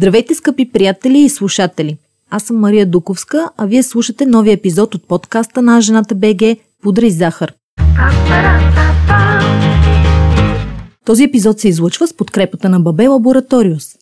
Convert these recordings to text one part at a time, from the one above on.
Здравейте, скъпи приятели и слушатели! Аз съм Мария Дуковска, а вие слушате новия епизод от подкаста на Жената БГ Пудра и захар. Този епизод се излъчва с подкрепата на Бабе Лабораториус.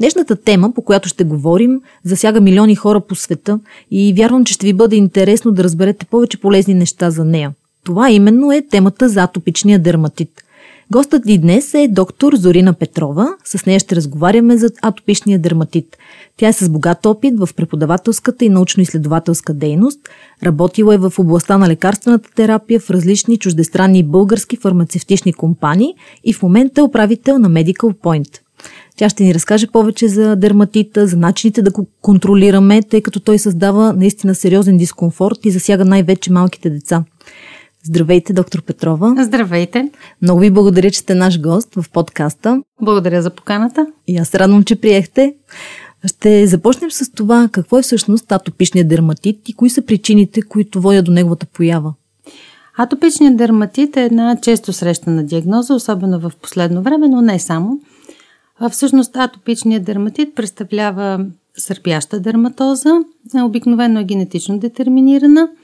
Днешната тема, по която ще говорим, засяга милиони хора по света и вярвам, че ще ви бъде интересно да разберете повече полезни неща за нея. Това именно е темата за атопичния дерматит – Гостът ни днес е доктор Зорина Петрова. С нея ще разговаряме за атопичния дерматит. Тя е с богат опит в преподавателската и научно-изследователска дейност. Работила е в областта на лекарствената терапия в различни чуждестранни български фармацевтични компании и в момента е управител на Medical Point. Тя ще ни разкаже повече за дерматита, за начините да го контролираме, тъй като той създава наистина сериозен дискомфорт и засяга най-вече малките деца. Здравейте, доктор Петрова. Здравейте. Много ви благодаря, че сте наш гост в подкаста. Благодаря за поканата. И аз радвам, че приехте. Ще започнем с това какво е всъщност атопичният дерматит и кои са причините, които водят до неговата поява. Атопичният дерматит е една често срещана диагноза, особено в последно време, но не само. А всъщност атопичният дерматит представлява сърпяща дерматоза, обикновено е генетично детерминирана –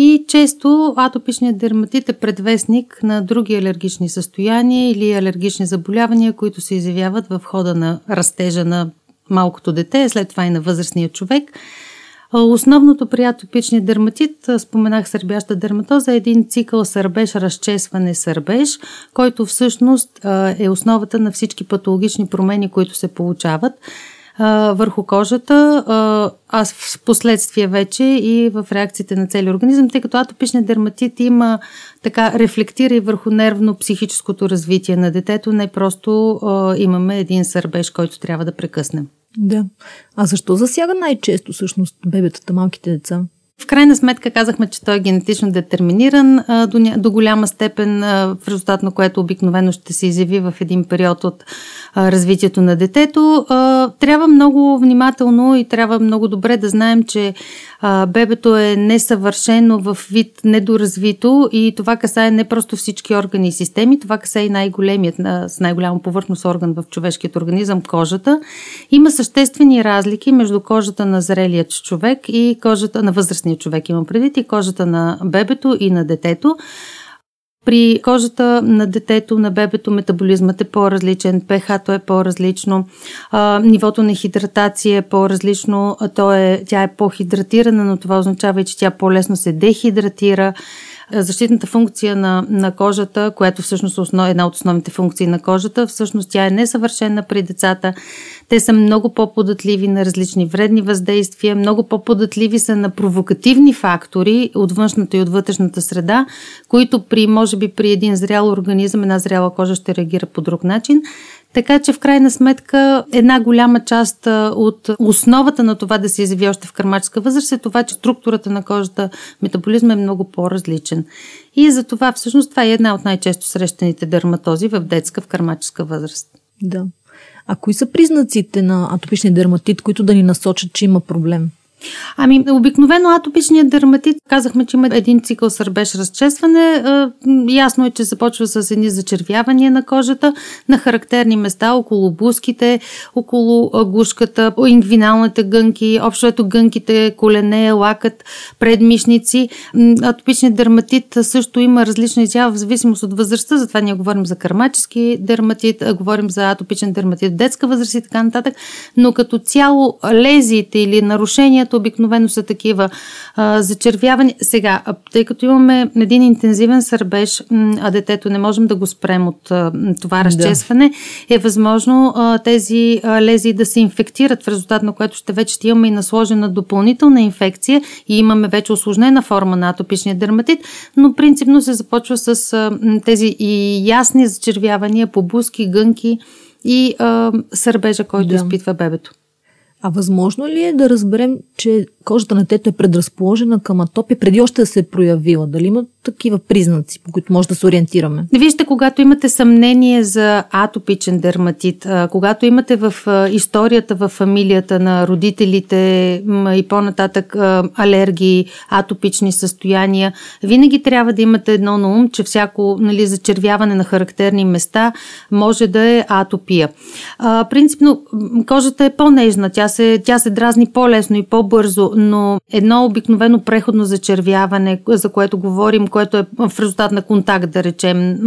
и често атопичният дерматит е предвестник на други алергични състояния или алергични заболявания, които се изявяват в хода на растежа на малкото дете, след това и на възрастния човек. Основното при атопичния дерматит, споменах сърбяща дерматоза, е един цикъл сърбеж, разчесване, сърбеж, който всъщност е основата на всички патологични промени, които се получават върху кожата, а, а в последствие вече и в реакциите на целия организъм, тъй като атопичният дерматит има така рефлектира и върху нервно-психическото развитие на детето, не просто а, имаме един сърбеж, който трябва да прекъснем. Да. А защо засяга най-често всъщност бебетата, малките деца? В крайна сметка казахме, че той е генетично детерминиран до, до голяма степен, в резултат на което обикновено ще се изяви в един период от развитието на детето. Трябва много внимателно и трябва много добре да знаем, че бебето е несъвършено в вид недоразвито и това касае не просто всички органи и системи, това касае и най-големият, с най-голяма повърхност орган в човешкият организъм, кожата. Има съществени разлики между кожата на зрелият човек и кожата на възрастния човек, имам предвид, и кожата на бебето и на детето. При кожата на детето, на бебето, метаболизмът е по-различен, pH е по-различно, а, нивото на хидратация е по-различно, то е, тя е по-хидратирана, но това означава и, че тя по-лесно се дехидратира защитната функция на, на кожата, която всъщност е основ, една от основните функции на кожата, всъщност тя е несъвършена при децата. Те са много по-податливи на различни вредни въздействия, много по-податливи са на провокативни фактори от външната и от вътрешната среда, които при, може би, при един зрял организъм, една зряла кожа ще реагира по друг начин. Така че в крайна сметка една голяма част от основата на това да се изяви още в кърмаческа възраст е това, че структурата на кожата, метаболизма е много по-различен. И за това всъщност това е една от най-често срещаните дерматози в детска в кърмаческа възраст. Да. А кои са признаците на атопичния дерматит, които да ни насочат, че има проблем? Ами, обикновено атопичният дерматит, казахме, че има един цикъл сърбеж разчестване. Ясно е, че започва с едни зачервявания на кожата на характерни места, около буските, около гушката, ингвиналните гънки, общо ето гънките, колене, лакът, предмишници. Атопичният дерматит също има различни изява в зависимост от възрастта, затова ние говорим за кармачески дерматит, говорим за атопичен дерматит в детска възраст и така нататък, но като цяло лезиите или нарушенията заболяванията обикновено са такива. Зачервяване. Сега, тъй като имаме един интензивен сърбеж, а детето не можем да го спрем от това разчесване, да. е възможно тези лези да се инфектират, в резултат на което ще вече ще имаме и насложена допълнителна инфекция и имаме вече осложнена форма на атопичния дерматит, но принципно се започва с тези и ясни зачервявания по буски, гънки и а, сърбежа, който да. изпитва бебето. А възможно ли е да разберем, че кожата на детето е предразположена към атопия преди още да се е проявила? Дали има такива признаци, по които може да се ориентираме? Вижте, когато имате съмнение за атопичен дерматит, когато имате в историята в фамилията на родителите и по-нататък алергии, атопични състояния, винаги трябва да имате едно на ум, че всяко нали, зачервяване на характерни места може да е атопия. Принципно, кожата е по-нежна, тя се, тя се дразни по-лесно и по-бързо, но едно обикновено преходно зачервяване, за което говорим, което е в резултат на контакт, да речем,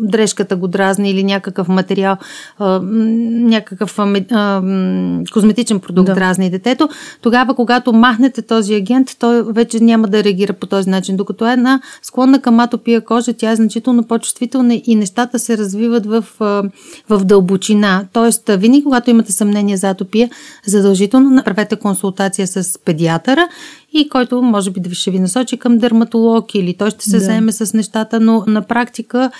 дрежката го дразни или някакъв материал, някакъв козметичен продукт да. дразни детето, тогава, когато махнете този агент, той вече няма да реагира по този начин. Докато е една склонна към атопия кожа, тя е значително по-чувствителна и нещата се развиват в, в дълбочина. Тоест, винаги, когато имате съмнение за атопия, задължително направете консултация с педиатъра и който може би да ще ви насочи към дерматолог или той ще се да. заеме с нещата, но на практика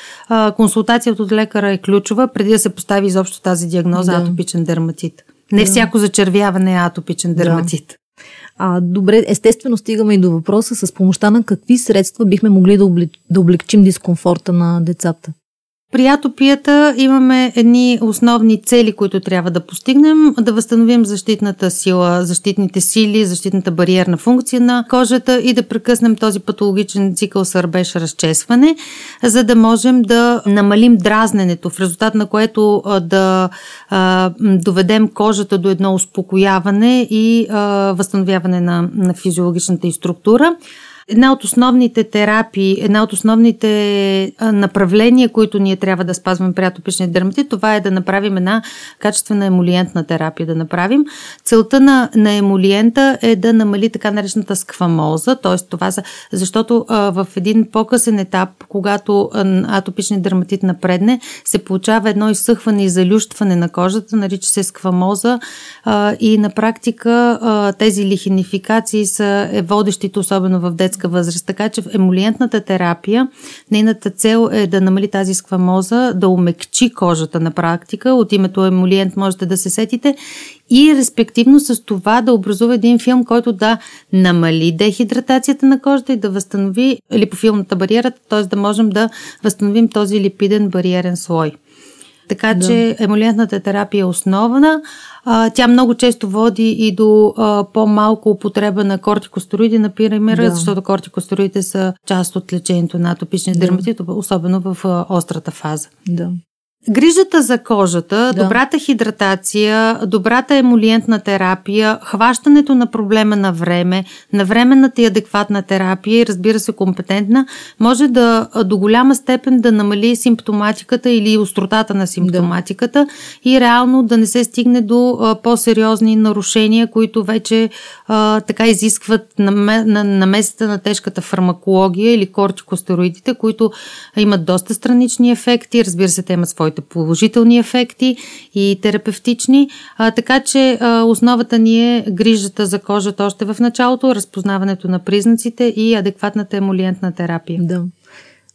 консултацията от лекара е ключова преди да се постави изобщо тази диагноза да. атопичен дерматит. Не да. всяко зачервяване е атопичен дерматит. Да. А, добре, естествено стигаме и до въпроса с помощта на какви средства бихме могли да, облег, да облегчим дискомфорта на децата. При атопията имаме едни основни цели, които трябва да постигнем. Да възстановим защитната сила, защитните сили, защитната бариерна функция на кожата и да прекъснем този патологичен цикъл сърбеж-разчесване, за да можем да намалим дразненето, в резултат на което да а, доведем кожата до едно успокояване и а, възстановяване на, на физиологичната и структура една от основните терапии, една от основните направления, които ние трябва да спазваме при атопичния дерматит, това е да направим една качествена емолиентна терапия, да направим. Целта на, на емолиента е да намали така наречената сквамоза, т.е. това за, защото а, в един по-късен етап, когато атопичният дерматит напредне, се получава едно изсъхване и залющване на кожата, нарича се сквамоза а, и на практика а, тези лихинификации са е водещите, особено в детска детска възраст. Така че в емолиентната терапия нейната цел е да намали тази сквамоза, да умекчи кожата на практика. От името емолиент можете да се сетите и респективно с това да образува един филм, който да намали дехидратацията на кожата и да възстанови липофилната бариера, т.е. да можем да възстановим този липиден бариерен слой. Така да. че емолиентната терапия е основна. А, тя много често води и до а, по-малко употреба на кортикостероиди, например, да. защото кортикостероидите са част от лечението на атопичния да. дерматит, особено в а, острата фаза. Да. Грижата за кожата, да. добрата хидратация, добрата емолиентна терапия, хващането на проблема на време, навременната и адекватна терапия и разбира се компетентна, може да до голяма степен да намали симптоматиката или остротата на симптоматиката да. и реално да не се стигне до а, по-сериозни нарушения, които вече а, така изискват намесата на, на, на тежката фармакология или кортикостероидите, които имат доста странични ефекти. Разбира се, те имат своите своите положителни ефекти и терапевтични. А, така че а, основата ни е грижата за кожата още в началото, разпознаването на признаците и адекватната емолиентна терапия. Да.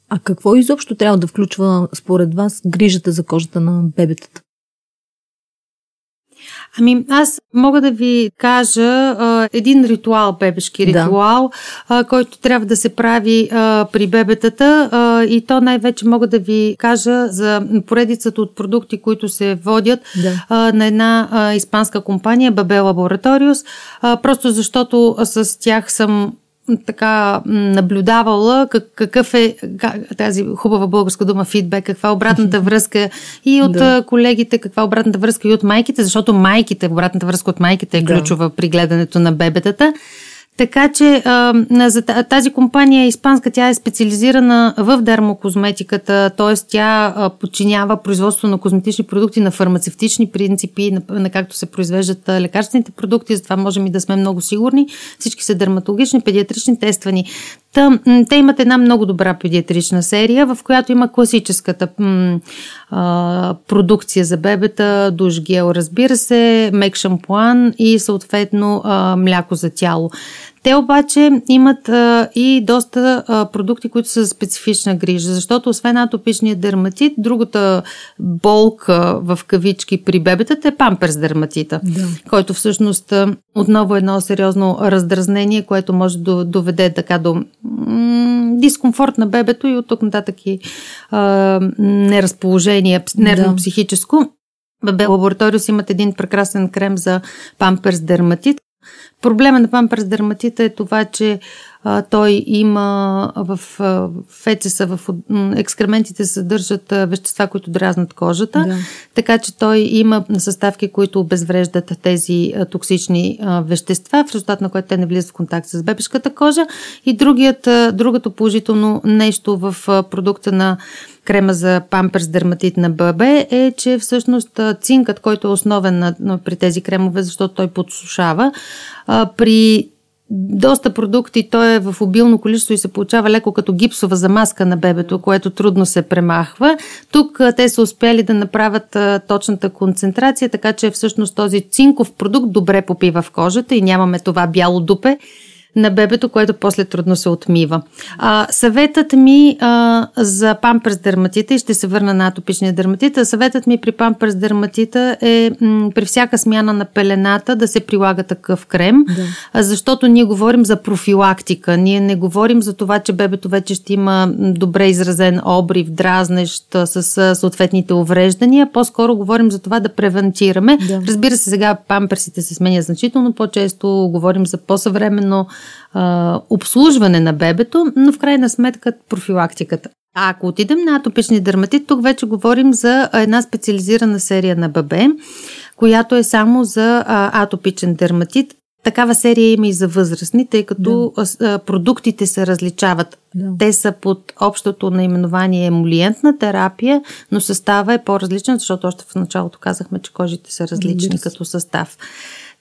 А какво изобщо трябва да включва според вас грижата за кожата на бебетата? Ами аз мога да ви кажа а, един ритуал, бебешки ритуал, да. а, който трябва да се прави а, при бебетата а, и то най-вече мога да ви кажа за поредицата от продукти, които се водят да. а, на една а, испанска компания, Бабе Лабораториус, а, просто защото с тях съм така наблюдавала как, какъв е как, тази хубава българска дума фидбек, каква е обратната връзка и от да. колегите, каква е обратната връзка и от майките, защото майките, обратната връзка от майките е ключова да. при гледането на бебетата. Така че за тази компания испанска, тя е специализирана в дермокозметиката, т.е. тя подчинява производство на козметични продукти на фармацевтични принципи, на, както се произвеждат лекарствените продукти, затова можем и да сме много сигурни. Всички са дерматологични, педиатрични, тествани. Те имат една много добра педиатрична серия, в която има класическата м, а, продукция за бебета, душ гел, разбира се, мек шампуан и съответно а, мляко за тяло. Те обаче имат а, и доста а, продукти, които са специфична грижа, защото освен атопичния дерматит, другата болка в кавички при бебетата е памперс дерматита, да. който всъщност отново е едно сериозно раздразнение, което може да доведе така до м- дискомфорт на бебето и от тук нататък и а, неразположение, нервно-психическо. Да. Бебе Лабораториус имат един прекрасен крем за памперс дерматит. Проблема на памперс дерматита е това, че а, той има в фецеса, в екскрементите съдържат а, вещества, които дразнат кожата, да. така че той има съставки, които обезвреждат тези а, токсични а, вещества, в резултат на което те не влизат в контакт с бебешката кожа. И другият, а, другото положително нещо в а, продукта на крема за памперс дерматит на ББ е, че всъщност цинкът, който е основен на, на, при тези кремове, защото той подсушава, а, при доста продукти той е в обилно количество и се получава леко като гипсова замазка на бебето, което трудно се премахва. Тук те са успели да направят точната концентрация, така че всъщност този цинков продукт добре попива в кожата и нямаме това бяло дупе, на бебето, което после трудно се отмива. А, съветът ми а, за памперс дерматита, и ще се върна на атопичния дерматит, съветът ми при памперс дерматита е м, при всяка смяна на пелената да се прилага такъв крем, да. защото ние говорим за профилактика. Ние не говорим за това, че бебето вече ще има добре изразен обрив, дразнещ с съответните увреждания. По-скоро говорим за това да превентираме. Да. Разбира се, сега памперсите се сменят значително по-често. Говорим за по-съвременно а, обслужване на бебето, но в крайна сметка профилактиката. А ако отидем на атопични дерматит, тук вече говорим за една специализирана серия на бебе, която е само за а, атопичен дерматит. Такава серия има и за възрастни, тъй като да. продуктите се различават. Да. Те са под общото наименование емулиентна терапия, но състава е по-различен, защото още в началото казахме, че кожите са различни yes. като състав.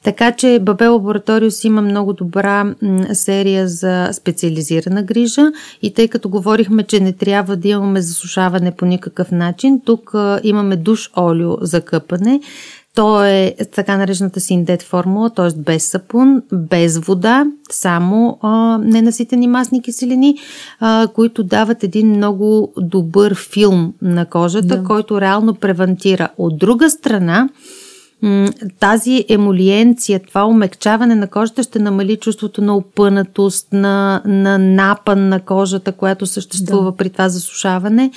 Така че Бабе Лабораториус има много добра серия за специализирана грижа и тъй като говорихме, че не трябва да имаме засушаване по никакъв начин, тук имаме душ олио за къпане. То е така наречената синдет формула, т.е. без сапун, без вода, само а, ненаситени масни киселини, а, които дават един много добър филм на кожата, да. който реално превентира. От друга страна, тази емолиенция, това умекчаване на кожата ще намали чувството на опънатост, на, на напън на кожата, която съществува да. при това засушаване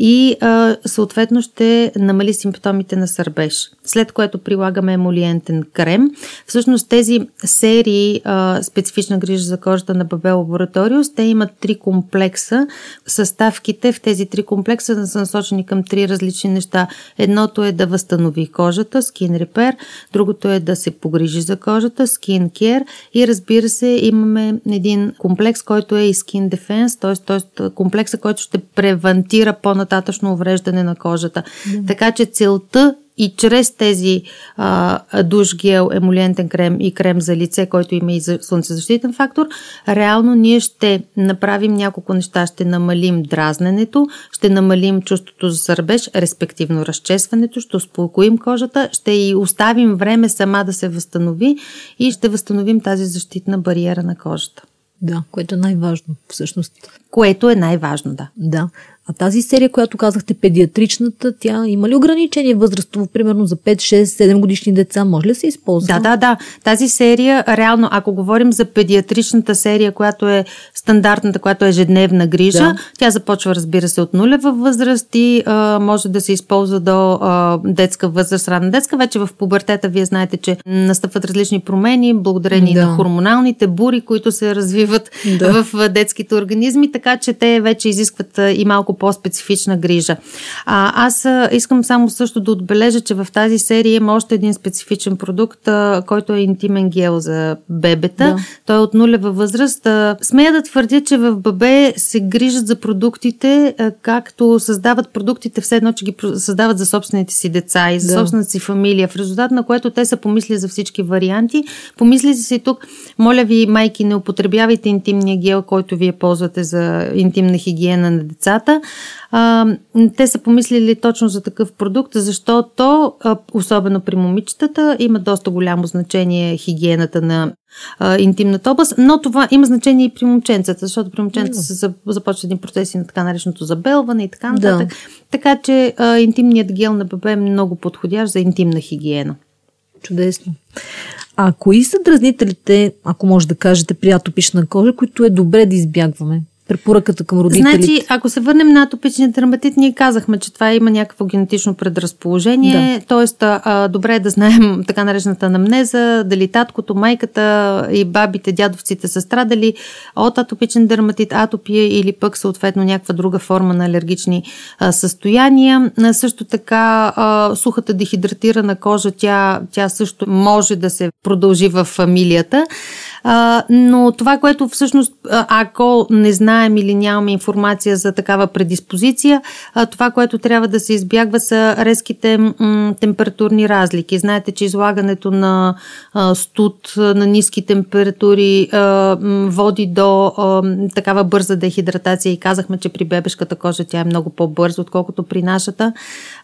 и а, съответно ще намали симптомите на сърбеж. След което прилагаме емолиентен крем. Всъщност тези серии а, специфична грижа за кожата на Бабел Лабораториус, те имат три комплекса. Съставките в тези три комплекса са насочени към три различни неща. Едното е да възстанови кожата, skin repair, другото е да се погрижи за кожата, skin care и разбира се имаме един комплекс, който е и skin defense, т.е. комплекса, който ще превентира по-нататъчно увреждане на кожата. Mm. Така че целта и чрез тези а, душ гел, емулиентен крем и крем за лице, който има и за слънцезащитен фактор, реално ние ще направим няколко неща. Ще намалим дразненето, ще намалим чувството за сърбеж, респективно разчесването, ще успокоим кожата, ще и оставим време сама да се възстанови и ще възстановим тази защитна бариера на кожата. Да, което е най-важно всъщност. Което е най-важно, да. Да. А тази серия, която казахте, педиатричната, тя има ли ограничение възрастово, примерно за 5, 6, 7 годишни деца? Може ли да се използва? Да, да, да. Тази серия, реално, ако говорим за педиатричната серия, която е стандартната, която е ежедневна грижа, да. тя започва, разбира се, от нулева възраст и а, може да се използва до а, детска възраст, ранна детска. Вече в пубертета, вие знаете, че настъпват различни промени, благодарение да. на хормоналните бури, които се развиват да. в детските организми, така че те вече изискват и малко по-специфична грижа. А, аз искам само също да отбележа, че в тази серия има още един специфичен продукт, а, който е интимен гел за бебета. Да. Той е от нулева възраст. А, смея да твърдя, че в бебе се грижат за продуктите, а, както създават продуктите, все едно, че ги създават за собствените си деца и за да. собствената си фамилия, в резултат на което те са помисли за всички варианти. Помисли си тук, моля ви, майки, не употребявайте интимния гел, който вие ползвате за интимна хигиена на децата А, те са помислили точно за такъв продукт, защото, особено при момичетата, има доста голямо значение хигиената на а, интимната област, но това има значение и при момченцата, защото при момченцата се започват един процеси на така нареченото забелване и така нататък. Да. Така че а, интимният гел на бебе е много подходящ за интимна хигиена. Чудесно. А кои са дразнителите, ако може да кажете, при атопична кожа, които е добре да избягваме? Препоръката към родителите? Значи, ако се върнем на атопичния дерматит, ние казахме, че това има някакво генетично предразположение, т.е. добре е да знаем така наречената анамнеза, дали таткото, майката и бабите, дядовците са страдали от атопичен дерматит, атопия или пък съответно някаква друга форма на алергични а, състояния. А, също така а, сухата дехидратирана кожа, тя, тя също може да се продължи в фамилията. А, но това, което всъщност, ако не знаем или нямаме информация за такава предиспозиция, това, което трябва да се избягва са резките температурни разлики. Знаете, че излагането на студ на ниски температури води до такава бърза дехидратация и казахме, че при бебешката кожа тя е много по-бърза, отколкото при нашата.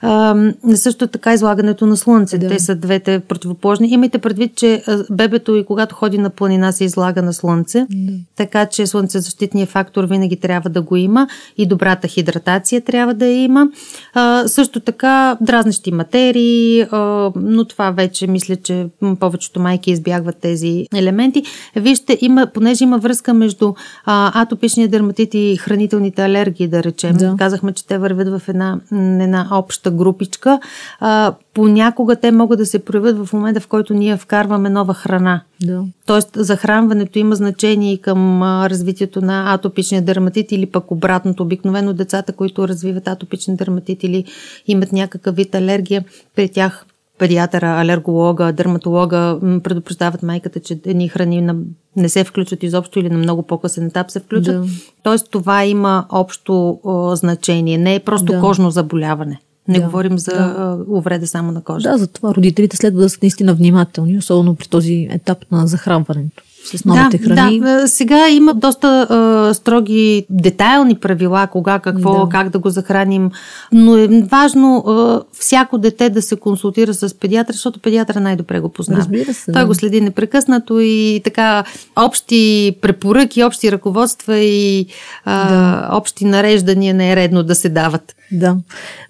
А, също така излагането на слънце. Да. Те са двете противоположни. Имайте предвид, че бебето и когато ходи на планина се излага на слънце, да. така че слънцезащитният фактор винаги трябва да го има и добрата хидратация трябва да има. А, също така дразнещи материи, а, но това вече мисля, че повечето майки избягват тези елементи. Вижте, има, понеже има връзка между а, атопичния дерматит и хранителните алергии, да речем. Да. Казахме, че те вървят в една, една обща групичка. А, понякога те могат да се проявят в момента, в който ние вкарваме нова храна. Да. Тоест, захранването има значение и към а, развитието на атопичния дерматит или пък обратното. Обикновено децата, които развиват атопичен дерматит или имат някакъв вид алергия, при тях педиатъра, алерголога, дерматолога предупреждават майката, че едни храни не се включват изобщо или на много по-късен етап се включват. Да. Тоест това има общо о, значение. Не е просто да. кожно заболяване. Не да, говорим за да. увреда само на кожа. Да, затова родителите следва да са наистина внимателни, особено при този етап на захранването с новите да, храни. Да, сега има доста а, строги, детайлни правила, кога, какво, да. как да го захраним, но е важно а, всяко дете да се консултира с педиатър, защото педиатъра най-добре го познава. Разбира се. Той да. го следи непрекъснато и така общи препоръки, общи ръководства и а, да. общи нареждания не е редно да се дават. Да.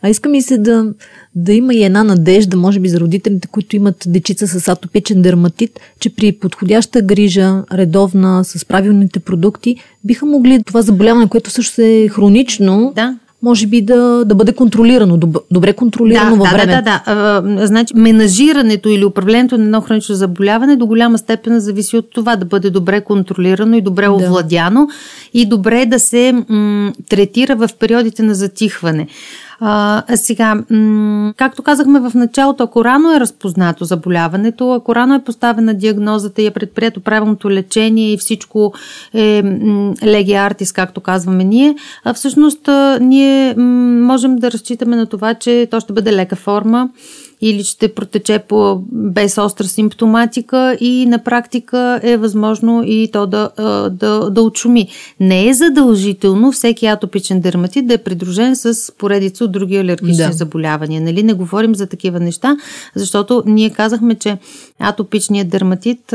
А искам и се да, да има и една надежда, може би за родителите, които имат дечица с атопичен дерматит, че при подходяща грижа, редовна, с правилните продукти, биха могли това заболяване, което също е хронично, да може би да, да бъде контролирано, добре контролирано да, във време. Да, да, да. А, значи, менажирането или управлението на едно хронично заболяване до голяма степен зависи от това да бъде добре контролирано и добре да. овладяно и добре да се м- третира в периодите на затихване. А, сега, м- както казахме в началото, ако рано е разпознато заболяването, ако рано е поставена диагнозата и е предприето правилното лечение и всичко е леги артис, както казваме ние, а всъщност а, ние м- можем да разчитаме на това, че то ще бъде лека форма или ще протече по, без остра симптоматика и на практика е възможно и то да, да, да отшуми. Не е задължително всеки атопичен дерматит да е придружен с поредица от други алергични да. заболявания. Нали? Не говорим за такива неща, защото ние казахме, че атопичният дерматит,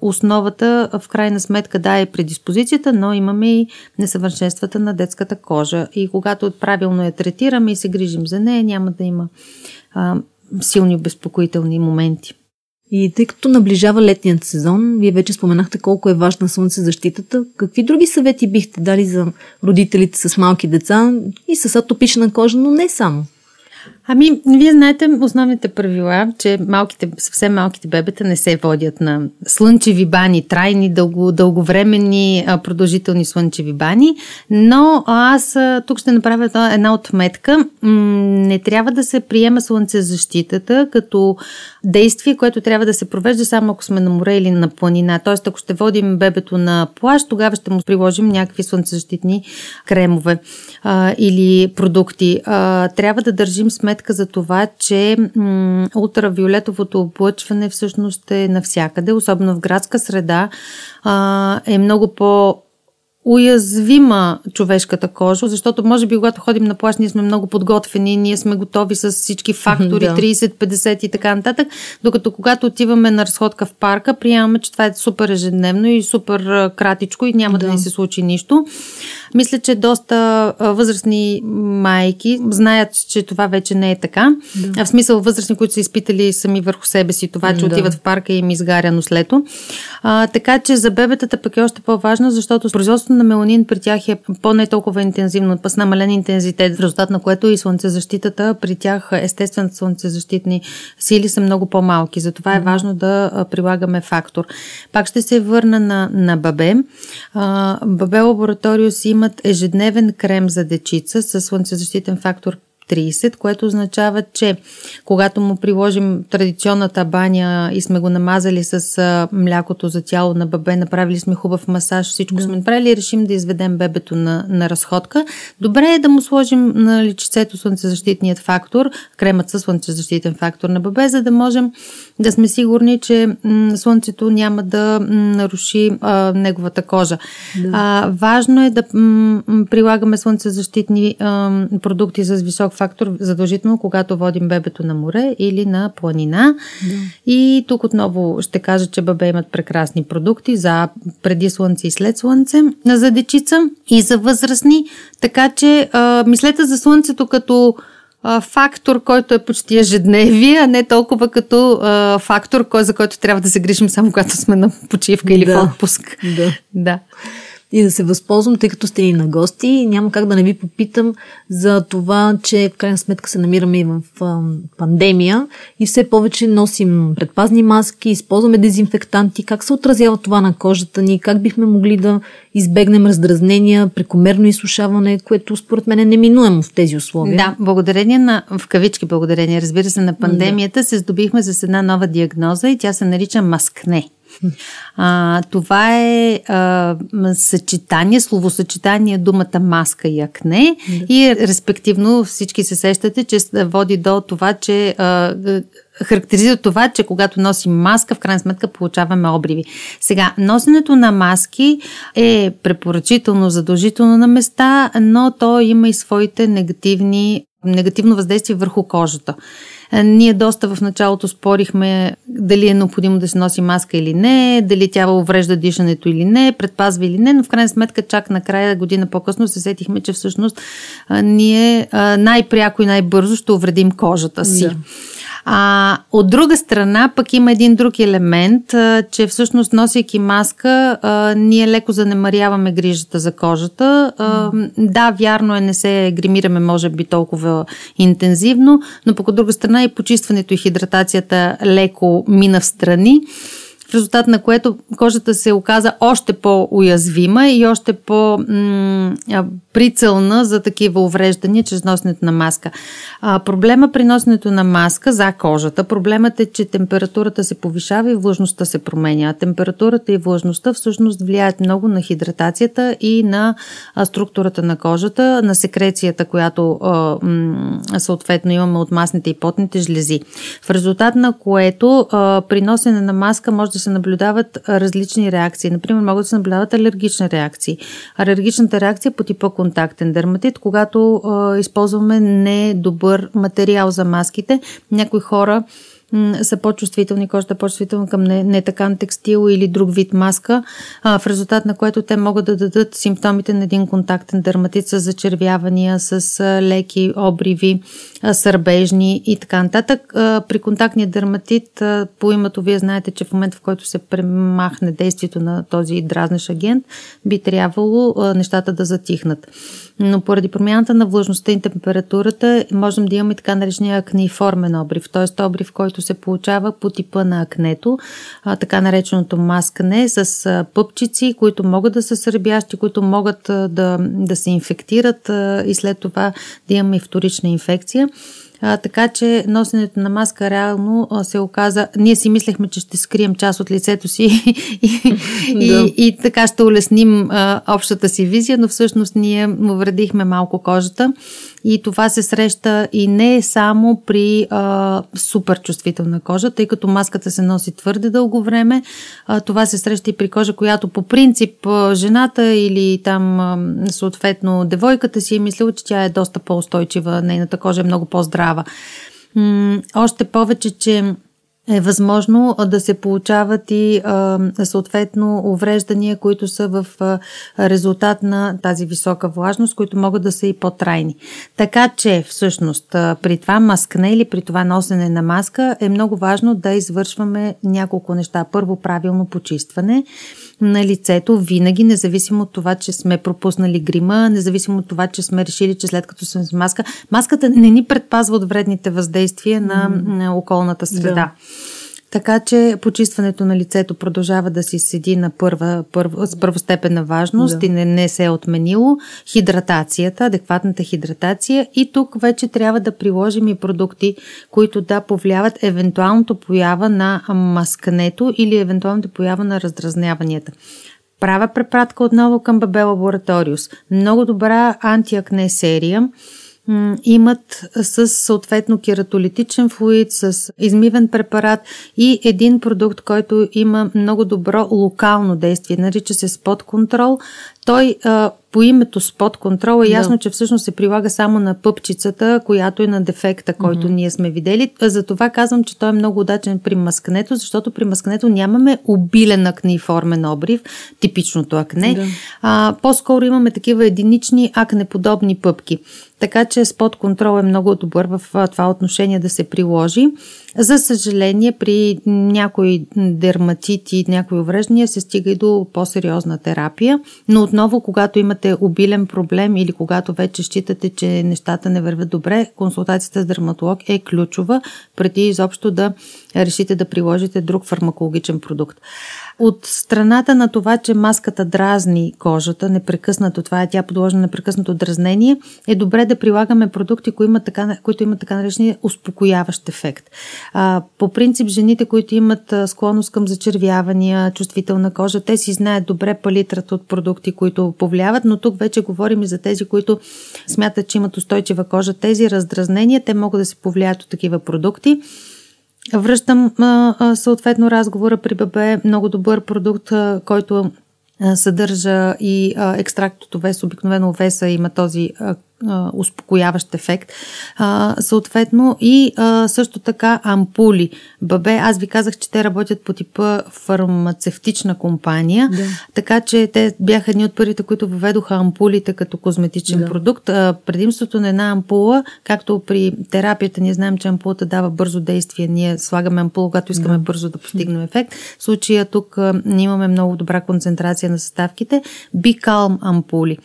основата в крайна сметка да е предиспозицията, но имаме и несъвършенствата на детската кожа. И когато правилно я третираме и се грижим за нея, няма да има силни обезпокоителни моменти. И тъй като наближава летният сезон, вие вече споменахте колко е важна слънцезащитата. Какви други съвети бихте дали за родителите с малки деца и с атопична кожа, но не само? Ами, вие знаете основните правила, че малките, съвсем малките бебета не се водят на слънчеви бани, трайни, дълго, дълговременни, продължителни слънчеви бани, но аз тук ще направя една отметка. Не трябва да се приема слънцезащитата като действие, което трябва да се провежда само ако сме на море или на планина. Тоест, ако ще водим бебето на плаж, тогава ще му приложим някакви слънцезащитни кремове а, или продукти. А, трябва да държим сметка за това, че ултравиолетовото облъчване всъщност е навсякъде, особено в градска среда, а, е много по- уязвима човешката кожа, защото може би когато ходим на плащ, ние сме много подготвени, ние сме готови с всички фактори, да. 30, 50 и така нататък, докато когато отиваме на разходка в парка, приемаме, че това е супер ежедневно и супер кратичко и няма да, да ни се случи нищо. Мисля, че доста възрастни майки знаят, че това вече не е така. Да. В смисъл възрастни, които са изпитали сами върху себе си това, че да. отиват в парка и им изгаря нослето. А, така че за бебетата пък е още по-важно, защото производството на меланин при тях е по-не толкова интензивно, с намален интензитет, в резултат на което и слънцезащитата при тях, естествените слънцезащитни сили са много по-малки. Затова е важно да прилагаме фактор. Пак ще се върна на, на бабе. А, бабе лабораториус имат ежедневен крем за дечица с слънцезащитен фактор 30, което означава, че когато му приложим традиционната баня и сме го намазали с млякото за тяло на бебе, направили сме хубав масаж, всичко да. сме направили и решим да изведем бебето на, на разходка, добре е да му сложим на личицето слънцезащитният фактор, кремът със слънцезащитен фактор на бебе, за да можем да сме сигурни, че м- слънцето няма да наруши а, неговата кожа. Да. А, важно е да м- прилагаме слънцезащитни а, продукти с висок фактор задължително, когато водим бебето на море или на планина. Да. И тук отново ще кажа, че бебе имат прекрасни продукти за преди слънце и след слънце, за дечица и за възрастни. Така че а, мислете за слънцето като фактор, който е почти ежедневие, а не толкова като а, фактор, за който трябва да се грижим само когато сме на почивка или да. в отпуск. Да. да и да се възползвам, тъй като сте ни на гости. Няма как да не ви попитам за това, че в крайна сметка се намираме и в а, пандемия и все повече носим предпазни маски, използваме дезинфектанти. Как се отразява това на кожата ни? Как бихме могли да избегнем раздразнения, прекомерно изсушаване, което според мен е неминуемо в тези условия? Да, благодарение на, в кавички благодарение, разбира се, на пандемията да. се здобихме с една нова диагноза и тя се нарича маскне. А, това е а, съчетание, словосъчетание думата маска и акне да. и респективно всички се сещате, че води до това, че а, характеризира това, че когато носим маска, в крайна сметка получаваме обриви. Сега, носенето на маски е препоръчително, задължително на места, но то има и своите негативни, негативно въздействие върху кожата. Е, ние доста в началото спорихме дали е необходимо да се носи маска или не, дали тя уврежда дишането или не, предпазва или не, но в крайна сметка чак накрая година по-късно се сетихме, че всъщност ние най-пряко и най-бързо ще увредим кожата си. Да. А, от друга страна, пък има един друг елемент, а, че всъщност носейки маска, а, ние леко занемаряваме грижата за кожата. А, да, вярно е, не се гримираме, може би, толкова интензивно, но пък от друга страна и почистването и хидратацията леко мина в страни в резултат на което кожата се оказа още по-уязвима и още по-прицелна за такива увреждания чрез носенето на маска. А, проблема при носенето на маска за кожата, проблемът е, че температурата се повишава и влажността се променя. Температурата и влажността всъщност влияят много на хидратацията и на структурата на кожата, на секрецията, която съответно имаме от масните и потните жлези. В резултат на което при носене на маска може да да се наблюдават различни реакции. Например, могат да се наблюдават алергични реакции. Алергичната реакция по типа контактен дерматит, когато а, използваме недобър материал за маските. Някои хора са по-чувствителни, кожата е по-чувствителна към не, не такан текстил или друг вид маска, а, в резултат на което те могат да дадат симптомите на един контактен дерматит с зачервявания, с леки обриви, сърбежни и така нататък. При контактния дерматит, по името вие знаете, че в момента в който се премахне действието на този дразнеш агент, би трябвало нещата да затихнат но поради промяната на влажността и температурата можем да имаме така наречения акнеиформен обрив, т.е. обрив, който се получава по типа на акнето, така нареченото маскане с пъпчици, които могат да са сърбящи, които могат да, да се инфектират и след това да имаме вторична инфекция. А, така че носенето на маска реално а, се оказа. Ние си мислехме, че ще скрием част от лицето си и, да. и, и така ще улесним а, общата си визия, но всъщност ние му вредихме малко кожата. И това се среща и не само при а, супер чувствителна кожа, тъй като маската се носи твърде дълго време. А, това се среща и при кожа, която по принцип жената или там съответно девойката си е мислила, че тя е доста по-устойчива, нейната кожа е много по-здрава. М- още повече, че е възможно да се получават и съответно увреждания, които са в резултат на тази висока влажност, които могат да са и по-трайни. Така че всъщност при това маскане или при това носене на маска е много важно да извършваме няколко неща. Първо правилно почистване на лицето винаги, независимо от това, че сме пропуснали грима, независимо от това, че сме решили, че след като сме с маска, маската не ни предпазва от вредните въздействия на, на околната среда. Да. Така че почистването на лицето продължава да си седи на първа, първа, с първостепенна важност да. и не, не се е отменило. Хидратацията, адекватната хидратация и тук вече трябва да приложим и продукти, които да повлияват евентуалното поява на маскането или евентуалното поява на раздразняванията. Правя препратка отново към Бабе Лабораториус. Много добра антиакне серия имат с съответно кератолитичен флуид, с измивен препарат и един продукт, който има много добро локално действие. Нарича се спот контрол. Той а, по името спот контрол е ясно, да. че всъщност се прилага само на пъпчицата, която е на дефекта, който mm-hmm. ние сме видели. Затова казвам, че той е много удачен при маскането, защото при маскането нямаме обилен акнеиформен обрив, типичното акне. Да. А, по-скоро имаме такива единични акнеподобни пъпки. Така че спот контрол е много добър в това отношение да се приложи. За съжаление, при някои дерматити, някои увреждания се стига и до по-сериозна терапия, но отново, когато имате обилен проблем или когато вече считате, че нещата не вървят добре, консултацията с дерматолог е ключова преди изобщо да решите да приложите друг фармакологичен продукт. От страната на това, че маската дразни кожата непрекъснато, това е тя подложена на непрекъснато дразнение, е добре да прилагаме продукти, които имат така, които имат така наречения успокояващ ефект. А, по принцип, жените, които имат склонност към зачервявания, чувствителна кожа, те си знаят добре палитрата от продукти, които повлияват, но тук вече говорим и за тези, които смятат, че имат устойчива кожа. Тези раздразнения, те могат да се повлияят от такива продукти. Връщам съответно разговора при ББ. Много добър продукт, който съдържа и екстракт от овес. Обикновено овеса има този а, успокояващ ефект. А, съответно и а, също така ампули. Бабе, аз ви казах, че те работят по типа фармацевтична компания, да. така че те бяха едни от първите, които въведоха ампулите като козметичен да. продукт. А, предимството на една ампула, както при терапията, ние знаем, че ампулата дава бързо действие, ние слагаме ампула, когато искаме да. бързо да постигнем ефект. В случая тук а, ние имаме много добра концентрация на съставките. Бикалм ампули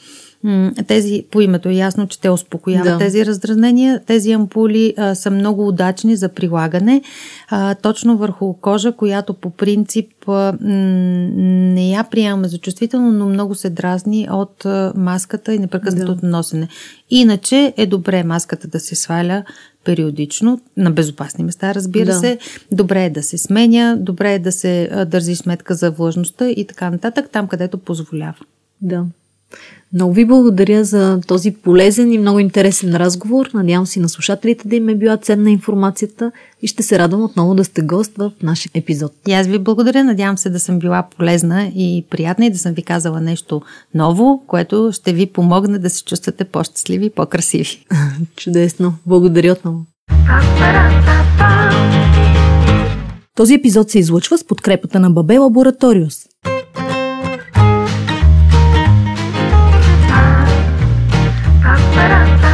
тези, по името е ясно, че те успокояват да. тези раздразнения. Тези ампули а, са много удачни за прилагане а, точно върху кожа, която по принцип а, не я приемаме за чувствително, но много се дразни от а, маската и непрекъснатото да. носене. Иначе е добре маската да се сваля периодично, на безопасни места, разбира да. се. Добре е да се сменя, добре е да се държи сметка за влажността и така нататък, там където позволява. Да. Много ви благодаря за този полезен и много интересен разговор. Надявам се на слушателите да им е била ценна информацията и ще се радвам отново да сте гост в нашия епизод. И аз ви благодаря. Надявам се да съм била полезна и приятна и да съм ви казала нещо ново, което ще ви помогне да се чувствате по-щастливи и по-красиви. Чудесно. Благодаря отново. Този епизод се излъчва с подкрепата на Бабе Лабораториус – esperanza.